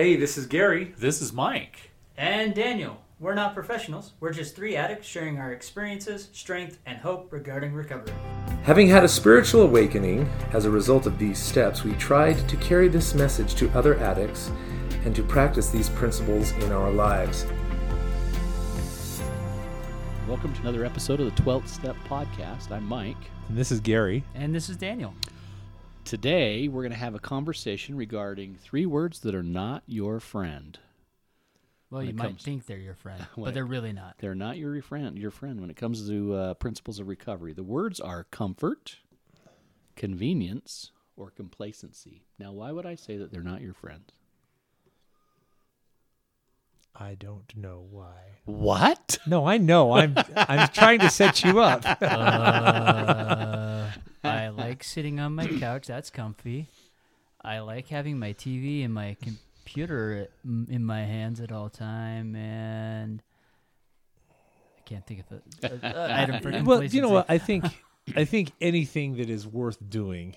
Hey, this is Gary. This is Mike. And Daniel. We're not professionals. We're just three addicts sharing our experiences, strength, and hope regarding recovery. Having had a spiritual awakening as a result of these steps, we tried to carry this message to other addicts and to practice these principles in our lives. Welcome to another episode of the 12th Step Podcast. I'm Mike. And this is Gary. And this is Daniel. Today, we're going to have a conversation regarding three words that are not your friend. Well, you might comes- think they're your friend, Wait. but they're really not. They're not your friend. Your friend when it comes to uh, principles of recovery. The words are comfort, convenience, or complacency. Now, why would I say that they're not your friends? I don't know why. What? No, I know. I'm I'm trying to set you up. Uh, I like sitting on my couch. That's comfy. I like having my TV and my computer in my hands at all time, and I can't think of a, a, a item for well, you know what? I think I think anything that is worth doing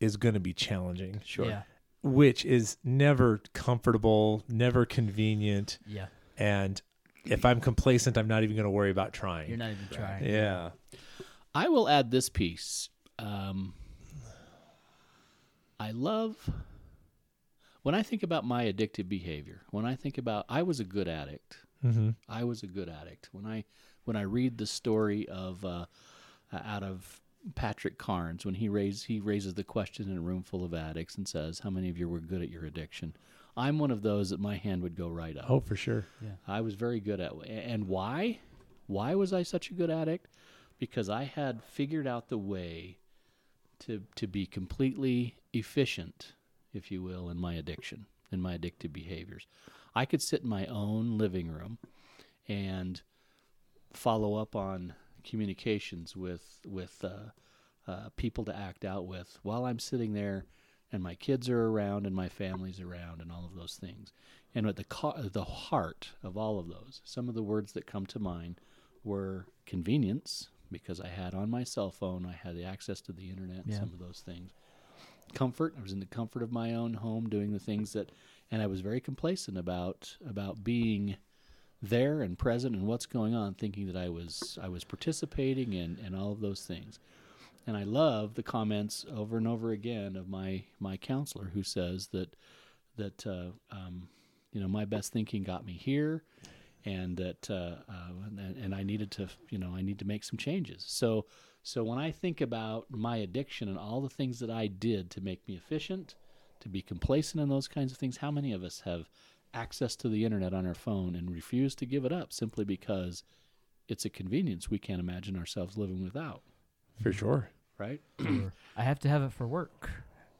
is going to be challenging, Sure. Yeah, which is never comfortable, never convenient, yeah. and if I'm complacent, I'm not even going to worry about trying. You're not even trying. yeah. I will add this piece. Um, I love when I think about my addictive behavior. When I think about, I was a good addict. Mm-hmm. I was a good addict. When I when I read the story of uh, out of Patrick Carnes, when he raise he raises the question in a room full of addicts and says, "How many of you were good at your addiction?" I'm one of those that my hand would go right up. Oh, for sure. Yeah. I was very good at and why? Why was I such a good addict? Because I had figured out the way to to be completely efficient, if you will, in my addiction, in my addictive behaviors. I could sit in my own living room and follow up on communications with with uh, uh, people to act out with while I'm sitting there and my kids are around and my family's around and all of those things. And at the co- the heart of all of those, some of the words that come to mind were convenience because I had on my cell phone, I had the access to the internet and Yeah. some of those things. Comfort, I was in the comfort of my own home doing the things that and I was very complacent about about being there and present and what's going on, thinking that I was I was participating and, and all of those things. And I love the comments over and over again of my my counselor who says that that uh, um, you know my best thinking got me here, and that uh, uh, and, and I needed to you know I need to make some changes. So so when I think about my addiction and all the things that I did to make me efficient, to be complacent in those kinds of things, how many of us have access to the internet on our phone and refuse to give it up simply because it's a convenience we can't imagine ourselves living without, For sure. right? or I have to have it for work,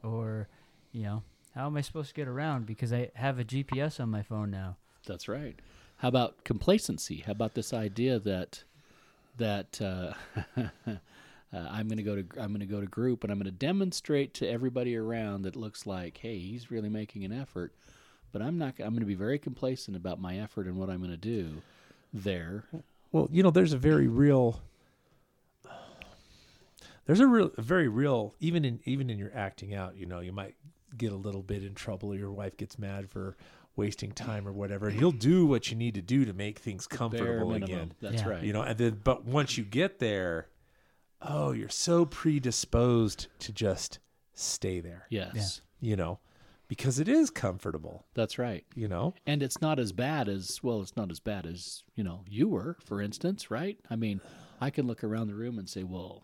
or you know, how am I supposed to get around because I have a GPS on my phone now? That's right. How about complacency? How about this idea that that uh, uh, I'm going to go to I'm going to go to group and I'm going to demonstrate to everybody around that looks like, hey, he's really making an effort, but I'm not. I'm going to be very complacent about my effort and what I'm going to do there. Well, you know, there's a very real there's a real a very real even in even in your acting out, you know, you might get a little bit in trouble or your wife gets mad for wasting time or whatever. And you'll do what you need to do to make things comfortable again. That's Yeah. right. You know, and then but once you get there, oh, you're so predisposed to just stay there. yes, You know, because it is comfortable, that's right. you know. And it's not as bad as well. It's not as bad as you know you were, for instance, right? I mean, I can look around the room and say, well.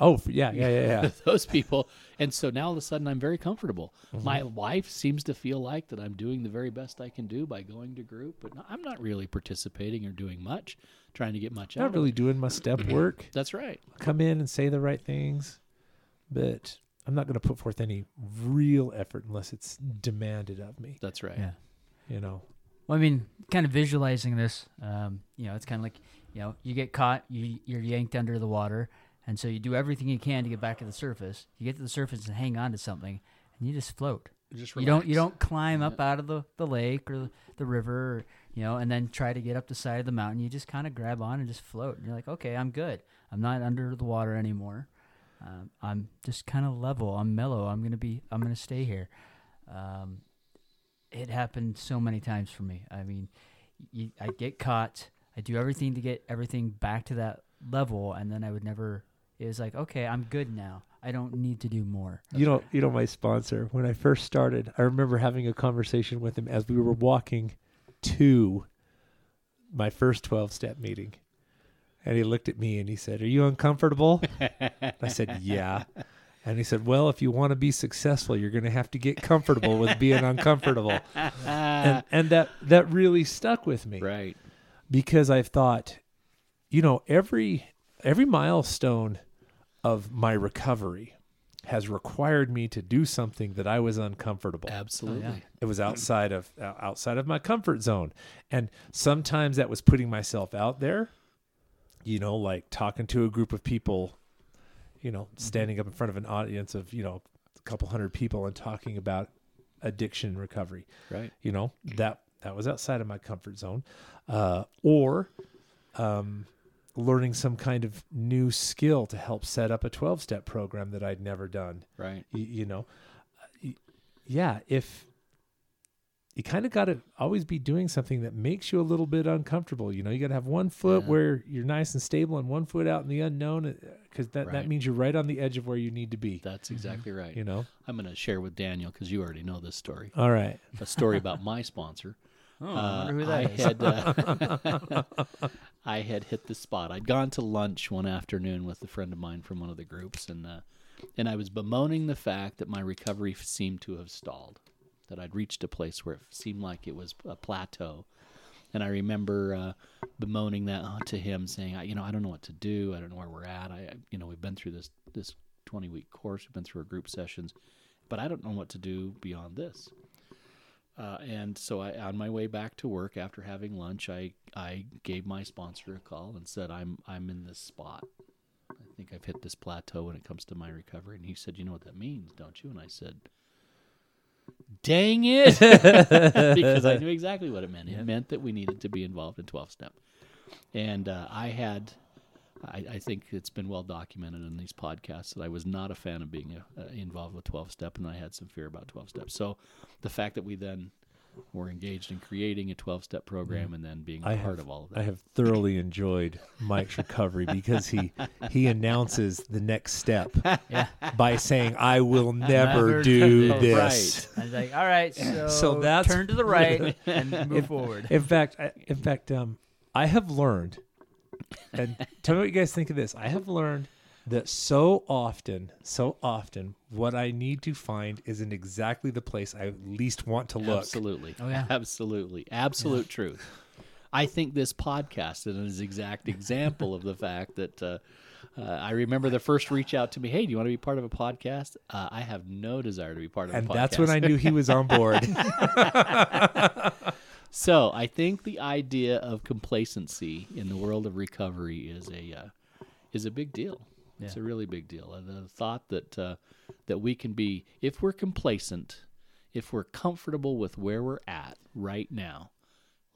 Oh, yeah, yeah, yeah, yeah. those people. And so now all of a sudden I'm very comfortable. Mm-hmm. My wife seems to feel like that I'm doing the very best I can do by going to group, but I'm not really participating or doing much, trying to get much out of. Not of really doing my step work. That's right. come in and say the right things, but I'm not going to put forth any real effort unless it's demanded of me. That's right. Yeah. You know, Well, I mean, kind of visualizing this, um, you know, it's kind of like, you know, you get caught, you, you're yanked under the water, and so you do everything you can to get back to the surface. You get to the surface and hang on to something, and you just float. Just You don't you don't climb up out of the, the lake or the river, or, you know, and then try to get up the side of the mountain. You just kind of grab on and just float. And you're like, okay, I'm good. I'm not under the water anymore. Um, I'm just kind of level. I'm mellow. I'm gonna be. I'm gonna stay here. Um, it happened so many times for me. I mean, I get caught. I do everything to get everything back to that level, and then I would never. It was like, okay, I'm good now. I don't need to do more. You know, you know my sponsor. When I first started, I remember having a conversation with him as we were walking to my first twelve step meeting, and he looked at me and he said, "Are you uncomfortable?" I said, "Yeah." And he said, "Well, if you want to be successful, you're going to have to get comfortable with being uncomfortable." and and that that really stuck with me Right. because I've thought, you know, every every milestone of my recovery has required me to do something that I was uncomfortable. Absolutely. Oh, it was outside of outside of my comfort zone, and sometimes that was putting myself out there. You know, like talking to a group of people, you know, standing up in front of an audience of you know a couple hundred people and talking about addiction and recovery Right. you know that that was outside of my comfort zone uh, or um, learning some kind of new skill to help set up a 12 step program that i'd never done Right. you, you know Uh, yeah if you kind of got to always be doing something that makes you a little bit uncomfortable you know you got to have one foot Yeah. where you're nice and stable and one foot out in the unknown because that, that means you're right on the edge of where you need to be That's exactly right. you know I'm going to share with Daniel because you already know this story. all right A story about my sponsor. Oh, Uh, I wonder who I had uh, I had hit the spot. I'd gone to lunch one afternoon with a friend of mine from one of the groups, and uh, and I was bemoaning the fact that my recovery seemed to have stalled. That I'd reached a place where it seemed like it was a plateau, and I remember uh, bemoaning that uh, to him, saying, I, "You know, I don't know what to do. I don't know where we're at. I, you know, we've been through this this 20 week course. We've been through our group sessions, but I don't know what to do beyond this." Uh, and so I, on my way back to work after having lunch, I, I gave my sponsor a call and said, I'm, I'm in this spot. I think I've hit this plateau when it comes to my recovery. And he said, you know what that means, don't you? And I said, dang it. because I knew exactly what it meant. It meant that we needed to be involved in 12 step. And uh, I had, I, I think it's been well documented in these podcasts that I was not a fan of being uh uh, involved with 12 step and I had some fear about 12 step. So the fact that we then were engaged in creating a 12 step program and then being a I part have, of all of I have thoroughly enjoyed Mike's recovery because he he announces the next step yeah. by saying, "I will never Never do this." I was like, all right, so, So that's- turn to the right and move forward. In fact, I, in fact, um, I have learned, and tell me what you guys think of this. I have learned that so often, so often, what I need to find is in exactly the place I least want to look. Absolutely. Oh, yeah. Absolutely. Absolute truth. I think this podcast is an exact example of the fact that uh, uh, I remember the first reach out to me. Hey, do you want to be part of a podcast? Uh, I have no desire to be part of And a podcast. that's when I knew he was on board. So I think the idea of complacency in the world of recovery is a uh, is a big deal. It's a really big deal. And the thought that uh, that we can be, if we're complacent, if we're comfortable with where we're at right now.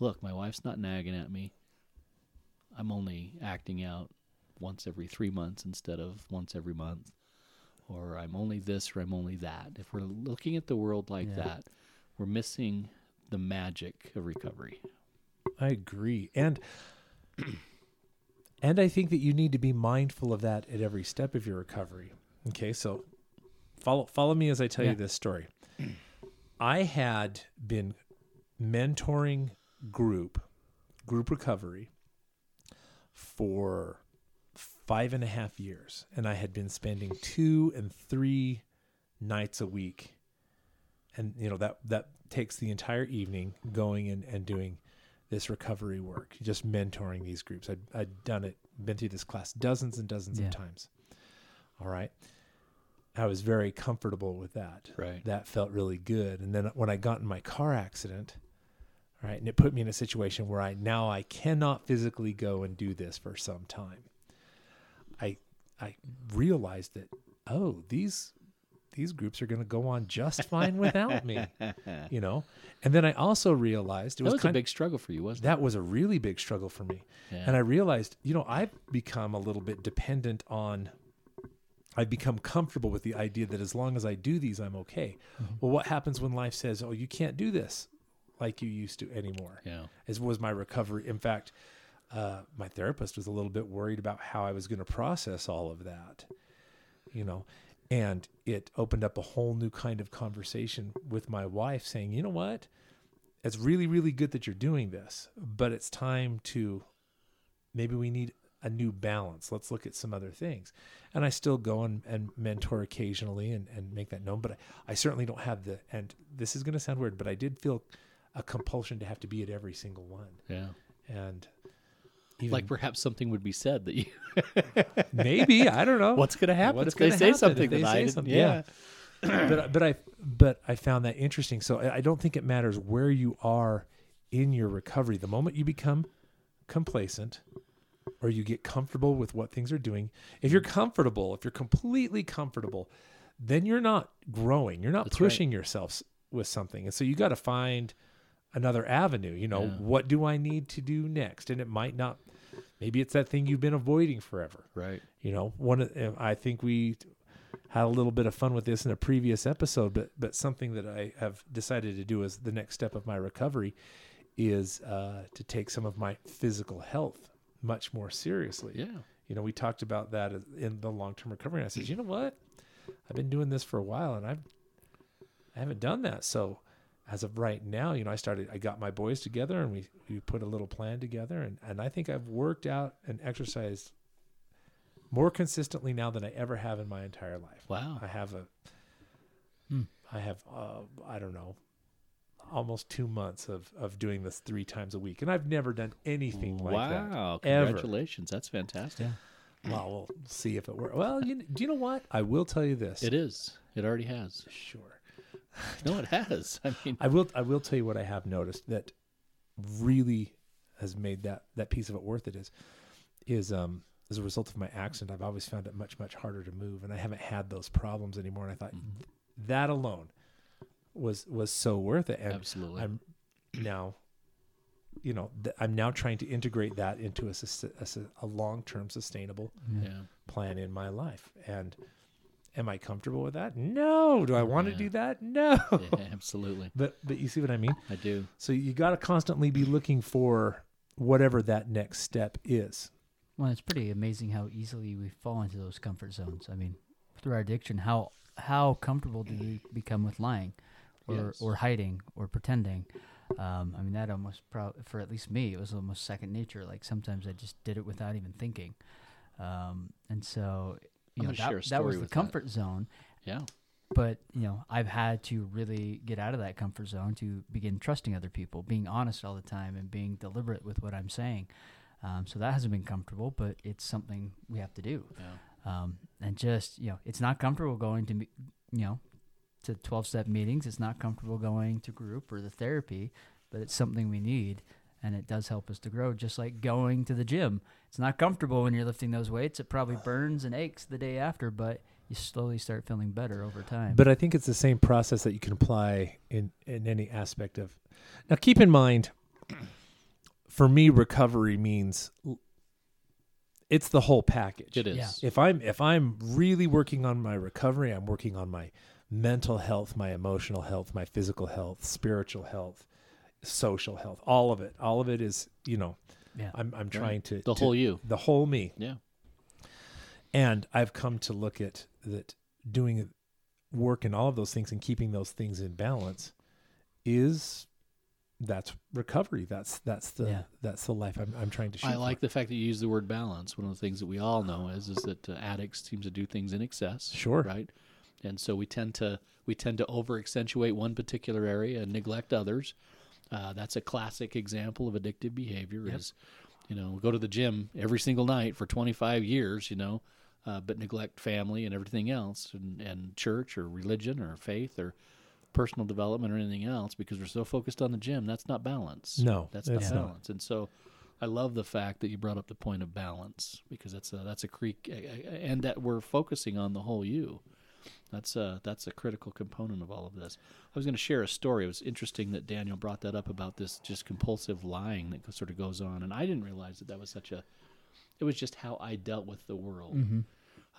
Look, my wife's not nagging at me. I'm only acting out once every three months instead of once every month. Or I'm only this or I'm only that. If we're looking at the world like Yeah. that, we're missing the magic of recovery. I agree. And and I think that you need to be mindful of that at every step of your recovery. Okay, so follow follow me as I tell Yeah. you this story. I had been mentoring group group recovery for five and a half years, and I had been spending two and three nights a week, and you know that that takes the entire evening going and, and doing this recovery work, just mentoring these groups. I'd, I'd done it, been through this class dozens and dozens Yeah. of times. All right. I was very comfortable with that. Right. That felt really good. And then when I got in my car accident, all right, and it put me in a situation where I now I cannot physically go and do this for some time. I I realized that oh, these these groups are going to go on just fine without me, you know. And then I also realized it That was, was, a kind big struggle for you, wasn't it? that was a really big struggle for me. it? And I realized, you know, I've become a little bit dependent on I've become comfortable with the idea that as long as I do these, I'm okay. Well, what happens when life says, "Oh, you can't do this like you used to anymore"? Yeah. As was my recovery. In fact, uh, my therapist was a little bit worried about how I was going to process all of that, you know, and it opened up a whole new kind of conversation with my wife, saying, "You know what? It's really, really good that you're doing this, but it's time to maybe we need a new balance. Let's look at some other things. And I still go and, and mentor occasionally and, and make that known, but I, I certainly don't have the, and this is going to sound weird, but I did feel a compulsion to have to be at every single one. Yeah. And even Like perhaps something would be said that you. maybe, I don't know. What's going to happen What's if they say something they that I say didn't- something? Yeah. but but I but I found that interesting. So I I don't think it matters where you are in your recovery. The moment you become complacent or you get comfortable with what things are doing, if you're comfortable, if you're completely comfortable, then you're not growing. You're not That's right. pushing yourself with something. And so you got to find another avenue. You know, Yeah. what do I need to do next? And it might not maybe it's that thing you've been avoiding forever. Right. You know, one of, I think we had a little bit of fun with this in a previous episode, but but something that I have decided to do as the next step of my recovery is uh, to take some of my physical health much more seriously. Yeah. You know, we talked about that in the long term recovery. And I said, you know what? I've been doing this for a while, and I've I haven't done that. So as of right now, you know, I started. I got my boys together, and we we put a little plan together, and and I think I've worked out and exercised more consistently now than I ever have in my entire life. Wow. I have a, Hmm. I have uh, I don't know, almost two months of of doing this three times a week, and I've never done anything like that. wow. ever. Congratulations. That's fantastic. Yeah. Well, we'll see if it works. Well, you, do you know what? I will tell you this. It is. It already has. Sure. No, it has. I mean, I will. I will tell you what I have noticed that really has made that that piece of it worth it is is um as a result of my accident. I've always found it much much harder to move, and I haven't had those problems anymore. And I thought Mhm. that alone was was so worth it. And absolutely. I'm now, you know, th- I'm now trying to integrate that into a, a, a long term sustainable yeah. plan in my life. And am I comfortable with that? No. Do I want to do that? No. yeah. Absolutely. But but you see what I mean? I do. So you got to constantly be looking for whatever that next step is. Well, it's pretty amazing how easily we fall into those comfort zones. I mean, through our addiction, how how comfortable do we become with lying, or Yes. or hiding, or pretending? Um, I mean, that almost pro- for at least me, it was almost second nature. Like sometimes I just did it without even thinking, um, and so you know gonna share a that, that was the with that. comfort zone. Yeah. But you know, I've had to really get out of that comfort zone to begin trusting other people, being honest all the time, and being deliberate with what I'm saying. Um, so that hasn't been comfortable, but it's something we have to do. Yeah. Um, and just you know, it's not comfortable going to me- you know to 12 step meetings. It's not comfortable going to group or the therapy, but it's something we need, and it does help us to grow. Just like going to the gym, it's not comfortable when you're lifting those weights. It probably burns and aches the day after, but you slowly start feeling better over time. But I think it's the same process that you can apply in in any aspect of. Now keep in mind for me recovery means it's the whole package. It is. Yeah. if i'm if i'm really working on my recovery i'm working on my mental health my emotional health my physical health spiritual health social health all of it all of it is you know yeah. i'm i'm trying to The to- whole you. the whole me Yeah. and i've come to look at that doing work in all of those things and keeping those things in balance is that's recovery that's that's the Yeah. that's the life i'm, I'm trying to shoot I for. like the fact that you use the word balance. One of the things that we all know is is that uh, addicts seem to do things in excess. Sure. Right. And so we tend to we tend to over accentuate one particular area and neglect others. Uh, that's a classic example of addictive behavior. Yep. Is you know go to the gym every single night for 25 years. You know. Uh, but neglect family and everything else, and, and church or religion or faith or personal development or anything else because we're so focused on the gym. That's not balance. No, that's not it's not. balance. And so, I love the fact that you brought up the point of balance because that's a that's a creek, and that we're focusing on the whole you. That's a that's a critical component of all of this. I was going to share a story. It was interesting that Daniel brought that up about this just compulsive lying that sort of goes on, and I didn't realize that that was such a. It was just how I dealt with the world. Mhm.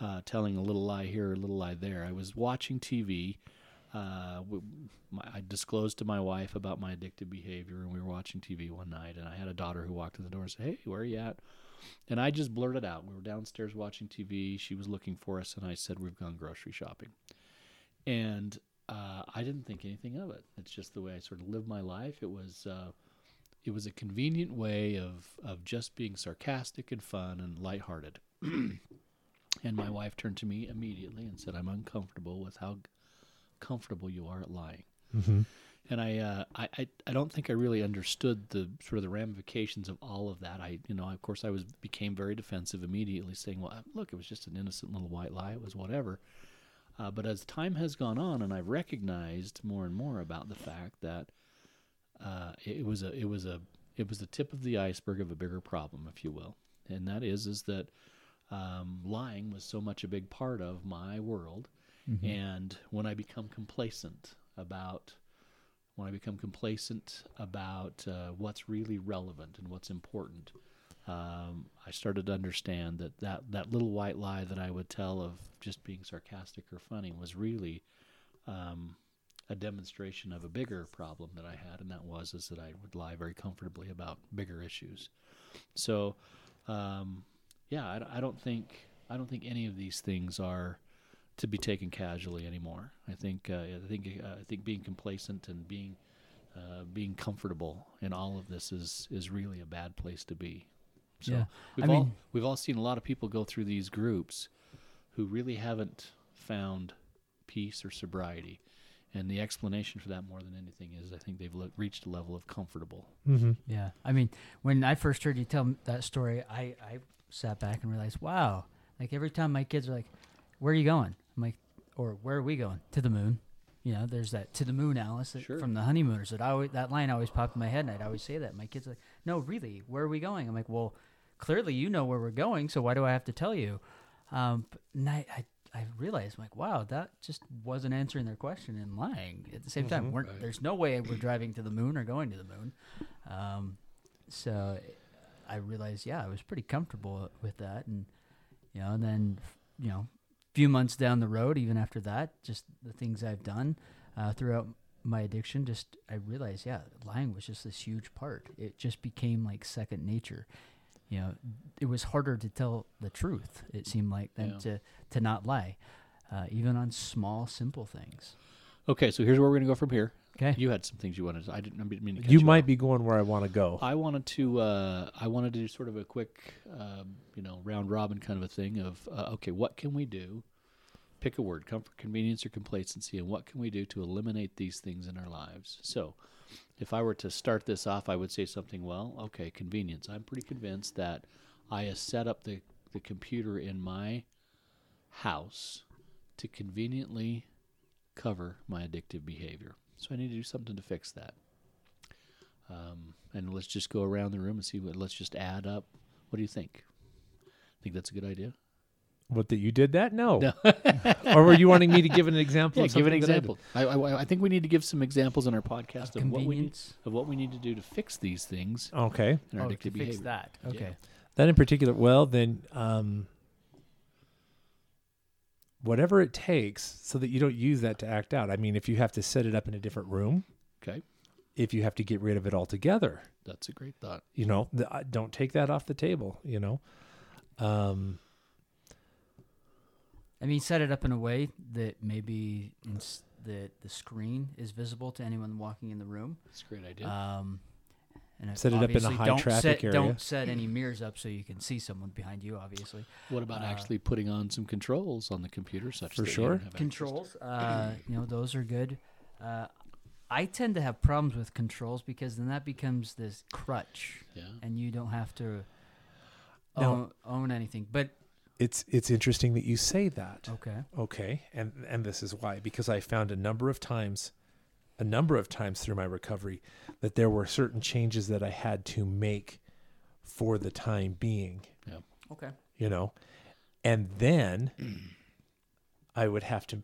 uh, telling a little lie here, a little lie there. I was watching TV. Uh, my, I disclosed to my wife about my addictive behavior, and we were watching TV one night. And I had a daughter who walked in the door and said, "Hey, where are you at?" And I just blurted out. We were downstairs watching TV. She was looking for us, and I said, "We've gone grocery shopping." And uh, I didn't think anything of it. It's just the way I sort of live my life. It was uh, it was a convenient way of of just being sarcastic and fun and lighthearted. and my wife turned to me immediately and said, "I'm uncomfortable with how comfortable you are at lying." Mm-hmm. And I, uh, I, I, don't think I really understood the sort of the ramifications of all of that. I, you know, of course, I was became very defensive immediately, saying, "Well, look, it was just an innocent little white lie. It was whatever." Uh, but as time has gone on, and I've recognized more and more about the fact that uh, it was a, it was a, it was the tip of the iceberg of a bigger problem, if you will, and that is, is that um, lying was so much a big part of my world, and when I become complacent about when I become complacent about uh, what's really relevant and what's important, um, I started to understand that, that that little white lie that I would tell of just being sarcastic or funny was really um, a demonstration of a bigger problem that I had, and that was is that I would lie very comfortably about bigger issues. So, um, yeah, I, I don't think I don't think any of these things are to be taken casually anymore. I think uh, I think uh, I think being complacent and being uh, being comfortable in all of this is is really a bad place to be. So Yeah. we've I all mean- we've all seen a lot of people go through these groups who really haven't found peace or sobriety. And the explanation for that, more than anything, is I think they've le- reached a level of comfortable. Mm-hmm. Yeah, I mean, when I first heard you tell that story, I, I sat back and realized, wow, like every time my kids are like, "Where are you going?" I'm like, or "Where are we going?" To the moon. You know, there's that to the moon, Alice, that- Sure. from the honeymooners. That I always, that line always popped in my head, and I'd always say that. My kids are like, "No, really, where are we going?" I'm like, "Well, clearly you know where we're going, so why do I have to tell you?" Um, but and I, I, I realized, I'm like, wow, that just wasn't answering their question and lying at the same time. We're, Right. There's no way we're driving to the moon or going to the moon. Um, so I realized, yeah, I was pretty comfortable with that, and you know, and then you know, few months down the road, even after that, just the things I've done uh, throughout my addiction, just I realized, yeah, lying was just this huge part. It just became like second nature. You know, it was harder to tell the truth. It seemed like than Yeah. to to not lie, uh, even on small, simple things. Okay, so here's where we're going to go from here. Okay. You had some things you wanted. To, I didn't I didn't mean to cut You you might off. be going where I want to go. I wanted to. Uh, I wanted to do sort of a quick, um, you know, round robin kind of a thing of uh, okay, what can we do? Pick a word: comfort, convenience, or complacency, and what can we do to eliminate these things in our lives? So, if I were to start this off, I would say something. Well, okay, convenience. I'm pretty convinced that I have set up the the computer in my house to conveniently cover my addictive behavior. So I need to do something to fix that. Um, and let's just go around the room and see what. Let's just add up. What do you think? Think that's a good idea? What that you did that? No. No. or were you wanting me to give an example? Yeah, of give an something that I did? example. I, I, I think we need to give some examples in our podcast of what we need of what we need to do to fix these things Okay. in our Oh, addictive to behavior. fix that. Okay. That in particular, well, then, um, whatever it takes so that you don't use that to act out. I mean, if you have to set it up in a different room, Okay, if you have to get rid of it altogether, that's a great thought. you know, the, uh, don't take that off the table, you know. Um, I mean, set it up in a way that maybe ins- that the screen is visible to anyone walking in the room. That's a great idea. Um, and Set it up in a high don't traffic set, area. Don't set any mirrors up so you can see someone behind you. Obviously, what about uh, actually putting on some controls on the computer, such For that you sure. don't have controls. Uh, you know, those are good. Uh, I tend to have problems with controls because then that becomes this crutch, Yeah. and you don't have to Now- own, own anything. But it's it's interesting that you say that. okay, Okay, and and this is why because I found a number of times, a number of times through my recovery, that there were certain changes that I had to make for the time being. Yeah. Okay, you know and then i would have to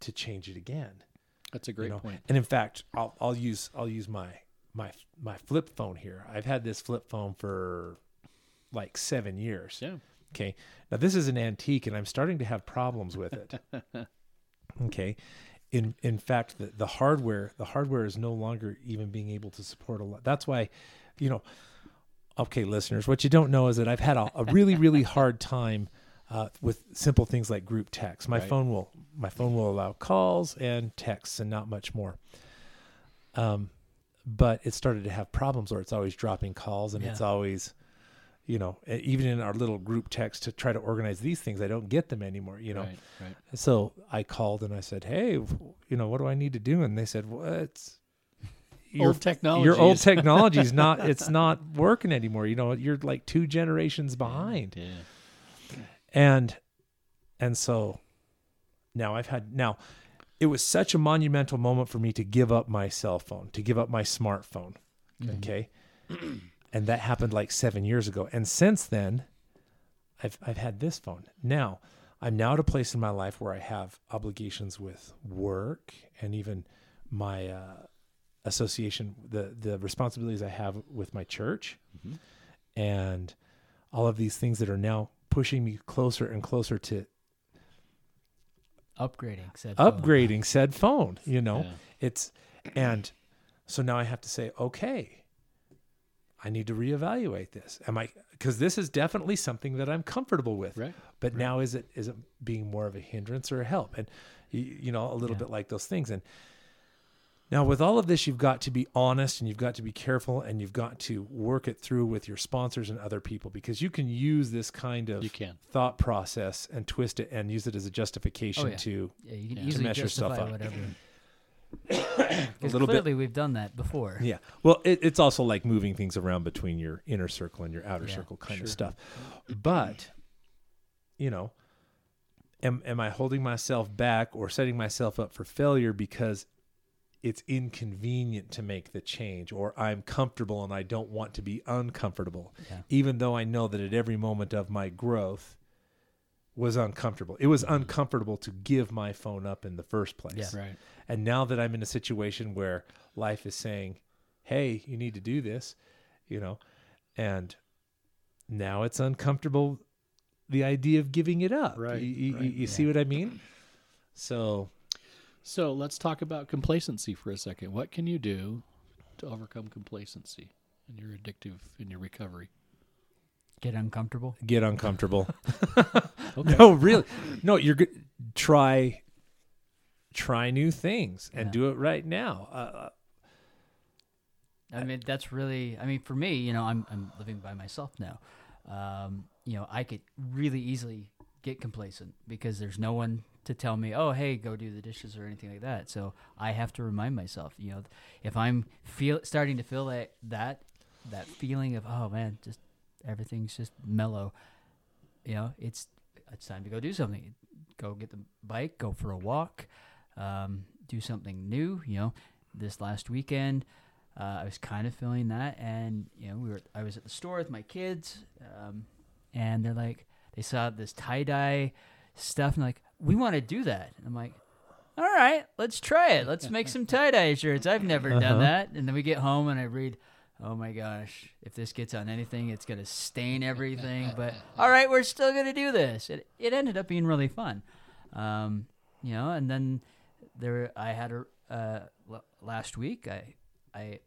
to change it again That's a great you know point. and in fact i'll i'll use i'll use my my my flip phone here i've had this flip phone for like 7 years Yeah. Okay. Now this is an antique, and I'm starting to have problems with it. okay. In in fact, the, the hardware the hardware is no longer even being able to support a lot. That's why, you know. Okay, listeners, what you don't know is that I've had a, a really really hard time uh, with simple things like group text. My Right. phone will my phone will allow calls and texts and not much more. Um, but it started to have problems where it's always dropping calls and it's always, you know, even in our little group text to try to organize these things, I don't get them anymore. You know, Right, right. so I called and I said, "Hey, w- you know, what do I need to do?" And they said, "Well, it's your Old technology. your old technology is not it's not working anymore. You know, you're like two generations behind." Yeah. and and so now i've had now it was such a monumental moment for me to give up my cell phone to give up my smartphone mm-hmm. okay and that happened like seven years ago and since then i've i've had this phone now i'm now at a place in my life where i have obligations with work and even my uh, association the the responsibilities i have with my church Mhm. and all of these things that are now pushing me closer and closer to Upgrading said phone. upgrading said phone you know Yeah. it's and so now i have to say okay i need to reevaluate this am i because this is definitely something that i'm comfortable with Right. but now is it is it being more of a hindrance or a help and you, you know a little Yeah. bit like those things and now with all of this you've got to be honest and you've got to be careful and you've got to work it through with your sponsors and other people because you can use this kind of You can. thought process and twist it and use it as a justification Oh, yeah. to Yeah, you can To mess yourself up. whatever. a 'Cause little bit we've done that before. Yeah. Well, it, it's also like moving things around between your inner circle and your outer Yeah, circle kind of stuff. But, you know, am am I holding myself back or setting myself up for failure because it's inconvenient to make the change or I'm comfortable and I don't want to be uncomfortable Yeah. even though I know that at every moment of my growth was uncomfortable. It was mm-hmm. uncomfortable to give my phone up in the first place. Yeah. Right. And now that I'm in a situation where life is saying, "Hey, you need to do this," you know, and now it's uncomfortable the idea of giving it up. Right, You, you, you yeah. see what I mean? So, So let's talk about complacency for a second. What can you do to overcome complacency in your addictive in your recovery? Get uncomfortable. get uncomfortable. Okay. no, really. No, you're good. Try try new things and Yeah. do it right now. Uh, I mean, that's really. I mean, for me, you know, I'm I'm living by myself now. Um, you know, I could really easily get complacent because there's no one to tell me, "Oh, hey, go do the dishes" or anything like that. So I have to remind myself. You know, if I'm feel starting to feel that that that feeling of, "Oh man, just everything's just mellow," you know, it's it's time to go do something. Go get the bike, go for a walk, um, do something new. You know, this last weekend. Uh, I was kind of feeling that, and you know, we were. I was at the store with my kids, um, and they're like, they saw this tie dye stuff, and like, we want to do that. And I'm like, all right, let's try it. Let's make some tie dye shirts. I've never Uh-huh. done that. And then we get home, and I read, oh my gosh, if this gets on anything, it's gonna stain everything. But all right, we're still gonna do this. It it ended up being really fun, um, you know. And then there, I had a uh, l- last week. I I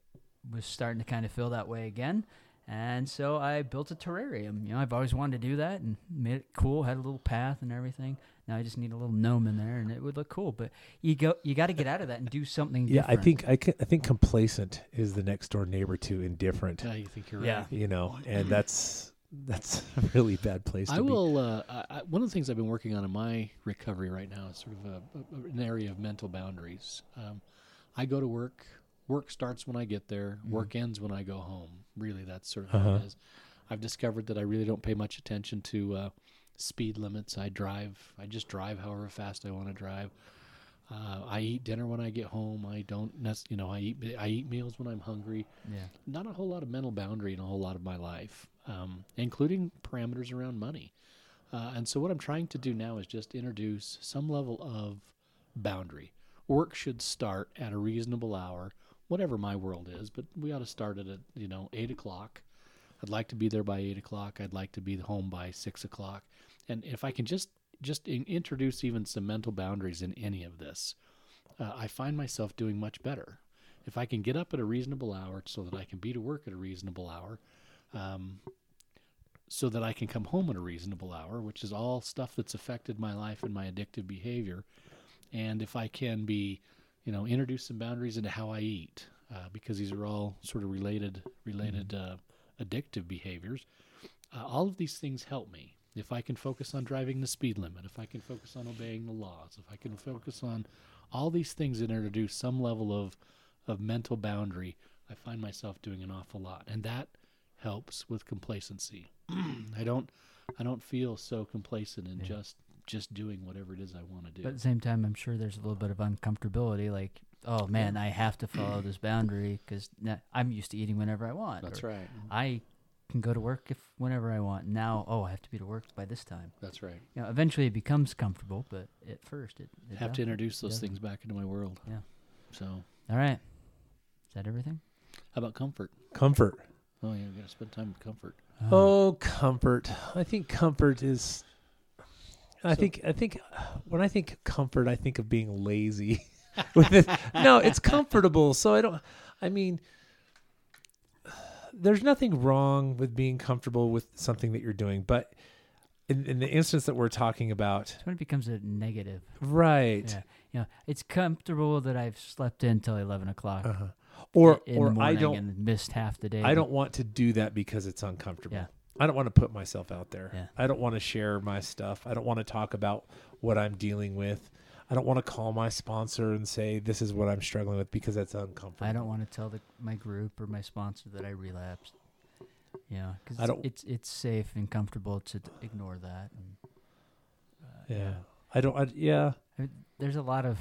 was starting to kind of feel that way again. And so I built a terrarium. You know, I've always wanted to do that and made it cool, had a little path and everything. Now I just need a little gnome in there and it would look cool. But you go you got to get out of that and do something yeah, I think I, ca- I think complacent is the next door neighbor to indifferent. Yeah, you think you're Yeah. right. You know, and that's that's a really bad place to I be. will. Uh, I, I, one of the things I've been working on in my recovery right now is sort of a, a, an area of mental boundaries. Um, I go to work. Work starts when I get there. Work ends when I go home. Really, that's sort of Uh-huh. it is. I've discovered that I really don't pay much attention to uh, speed limits. I drive. I just drive however fast I want to drive. Uh, I eat dinner when I get home. I don't, nec- you know, I eat I eat meals when I'm hungry yeah. not a whole lot of mental boundary in a whole lot of my life, um, including parameters around money. Uh, and so, what I'm trying to do now is just introduce some level of boundary. Work should start at a reasonable hour, whatever my world is, but we ought to start it at you know eight o'clock. I'd like to be there by eight o'clock. I'd like to be home by six o'clock. And if I can just just in, introduce even some mental boundaries in any of this, uh, I find myself doing much better. If I can get up at a reasonable hour so that I can be to work at a reasonable hour, um, so that I can come home at a reasonable hour, which is all stuff that's affected my life and my addictive behavior. And if I can be, you know, introduce some boundaries into how I eat, uh, because these are all sort of related, related uh, addictive behaviors. Uh, all of these things help me. If I can focus on driving the speed limit, if I can focus on obeying the laws, if I can focus on all these things that introduce some level of of mental boundary, I find myself doing an awful lot, and that helps with complacency. I don't I don't feel so complacent in Yeah. just just doing whatever it is I want to do. But at the same time, I'm sure there's a little bit of uncomfortability. Like, oh man, I have to follow this boundary because I'm used to eating whenever I want. That's right. I can go to work if whenever I want. Now, oh, I have to be to work by this time. That's right. You know, eventually it becomes comfortable, but at first it. it have to introduce those doesn't. things back into my world. Yeah. So, All right. Is that everything? how about comfort? Comfort. Oh, yeah, we got to spend time with comfort. Uh-huh. Oh, comfort. I think comfort is. I So- think I think when I think comfort, I think of being lazy. With it, no, it's comfortable. So I don't. I mean, there's nothing wrong with being comfortable with something that you're doing, but in, in the instance that we're talking about, That's when it becomes a negative. right? Yeah. You know, it's comfortable that I've slept in till eleven o'clock. Uh-huh. Or in or the I don't and missed half the day. I don't want to do that because it's uncomfortable. Yeah. I don't want to put myself out there. Yeah. I don't want to share my stuff. I don't want to talk about what I'm dealing with. I don't want to call my sponsor and say this is what I'm struggling with because that's uncomfortable. I don't want to tell the, my group or my sponsor that I relapsed. Yeah, know, I because don't- it's it's safe and comfortable to d- ignore that. And, uh, Yeah. I don't. I, yeah. I mean, there's a lot of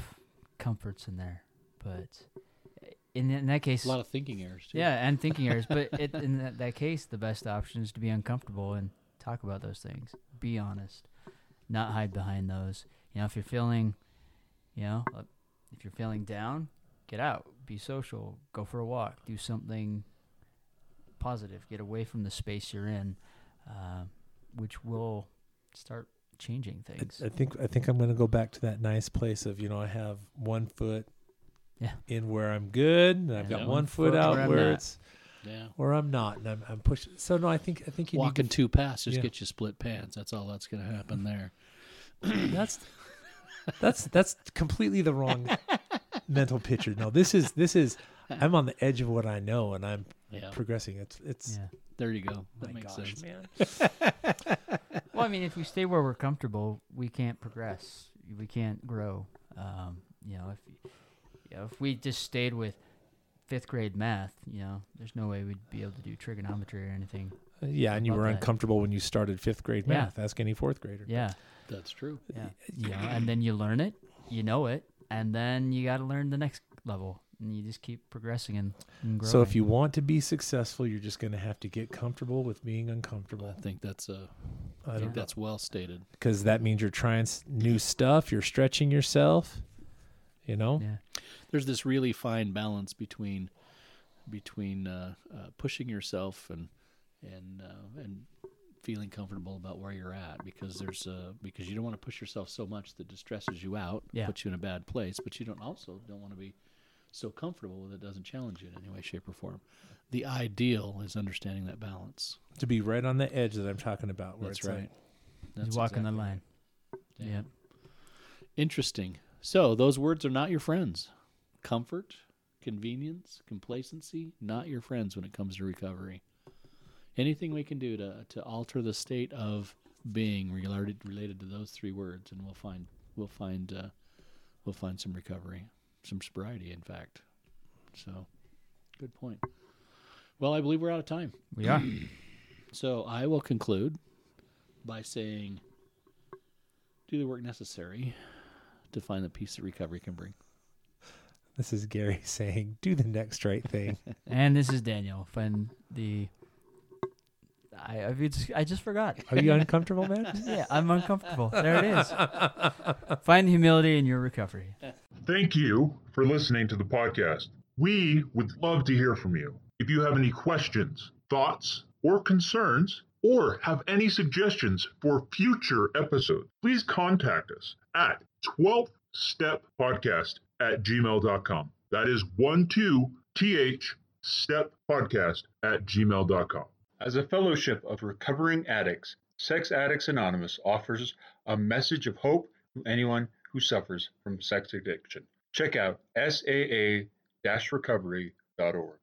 comforts in there, but in in that case, A lot of thinking errors, too. yeah, and thinking errors. But it, in that, that case, the best option is to be uncomfortable and talk about those things. Be honest, not hide behind those. You know, if you're feeling, you know, uh, if you're feeling down, get out, be social, go for a walk, do something positive, get away from the space you're in, uh, which will start changing things. I think I think I'm going to go back to that nice place of you know I have one foot Yeah. in where I'm good, and I've Yeah. got One one foot foot out where I'm where not. it's Yeah. where I'm not, and I'm I'm pushing. So no, I think I think you Walking need two paths just yeah. get you split pants. That's all that's going to happen there. that's that's that's completely the wrong mental picture. No, this is this is I'm on the edge of what I know, and I'm Yeah. progressing. It's it's yeah. There you go. That my makes gosh, sense. man. Well, I mean, if we stay where we're comfortable, we can't progress. We can't grow. Um, you know, if you know, if we just stayed with fifth grade math, you know, there's no way we'd be able to do trigonometry or anything. Yeah, and you were that. uncomfortable when you started fifth grade Yeah. math. Ask any fourth grader. Yeah, That's true. yeah, yeah. and then you learn it, you know it, and then you got to learn the next level, and you just keep progressing and, and growing. So if you want to be successful, you're just going to have to get comfortable with being uncomfortable. I think that's uh, I I don't think that's well stated. because that means you're trying new stuff. You're stretching yourself. You know. yeah, There's this really fine balance between between uh, uh, pushing yourself and and uh, and feeling comfortable about where you're at because there's uh, because you don't want to push yourself so much that distresses you out, Yeah. puts you in a bad place, but you don't also don't want to be so comfortable that it doesn't challenge you in any way, shape, or form. The ideal is understanding that balance. To be right on the edge that I'm talking about. Where That's it's right. He's That's walking the exactly line. right. Yeah. Interesting. So those words are not your friends. Comfort, convenience, complacency, not your friends when it comes to recovery. Anything we can do to to alter the state of being related related to those three words, and we'll find we'll find uh, we'll find some recovery, some sobriety, in fact. So, good point. Well, I believe we're out of time. We are. So I will conclude by saying do the work necessary to find the peace that recovery can bring. This is Gary saying, "Do the next right thing." and this is Daniel. Find the. I I, just, I just forgot. Are you uncomfortable, man? Yeah, I'm uncomfortable. There it is. Find humility in your recovery. Thank you for listening to the podcast. We would love to hear from you. If you have any questions, thoughts, or concerns, or have any suggestions for future episodes, please contact us at 12th Step Podcast at gmail.com. That is 12th Step Podcast at gmail.com. As a fellowship of recovering addicts, Sex Addicts Anonymous offers a message of hope to anyone who suffers from sex addiction. Check out saa-recovery.org.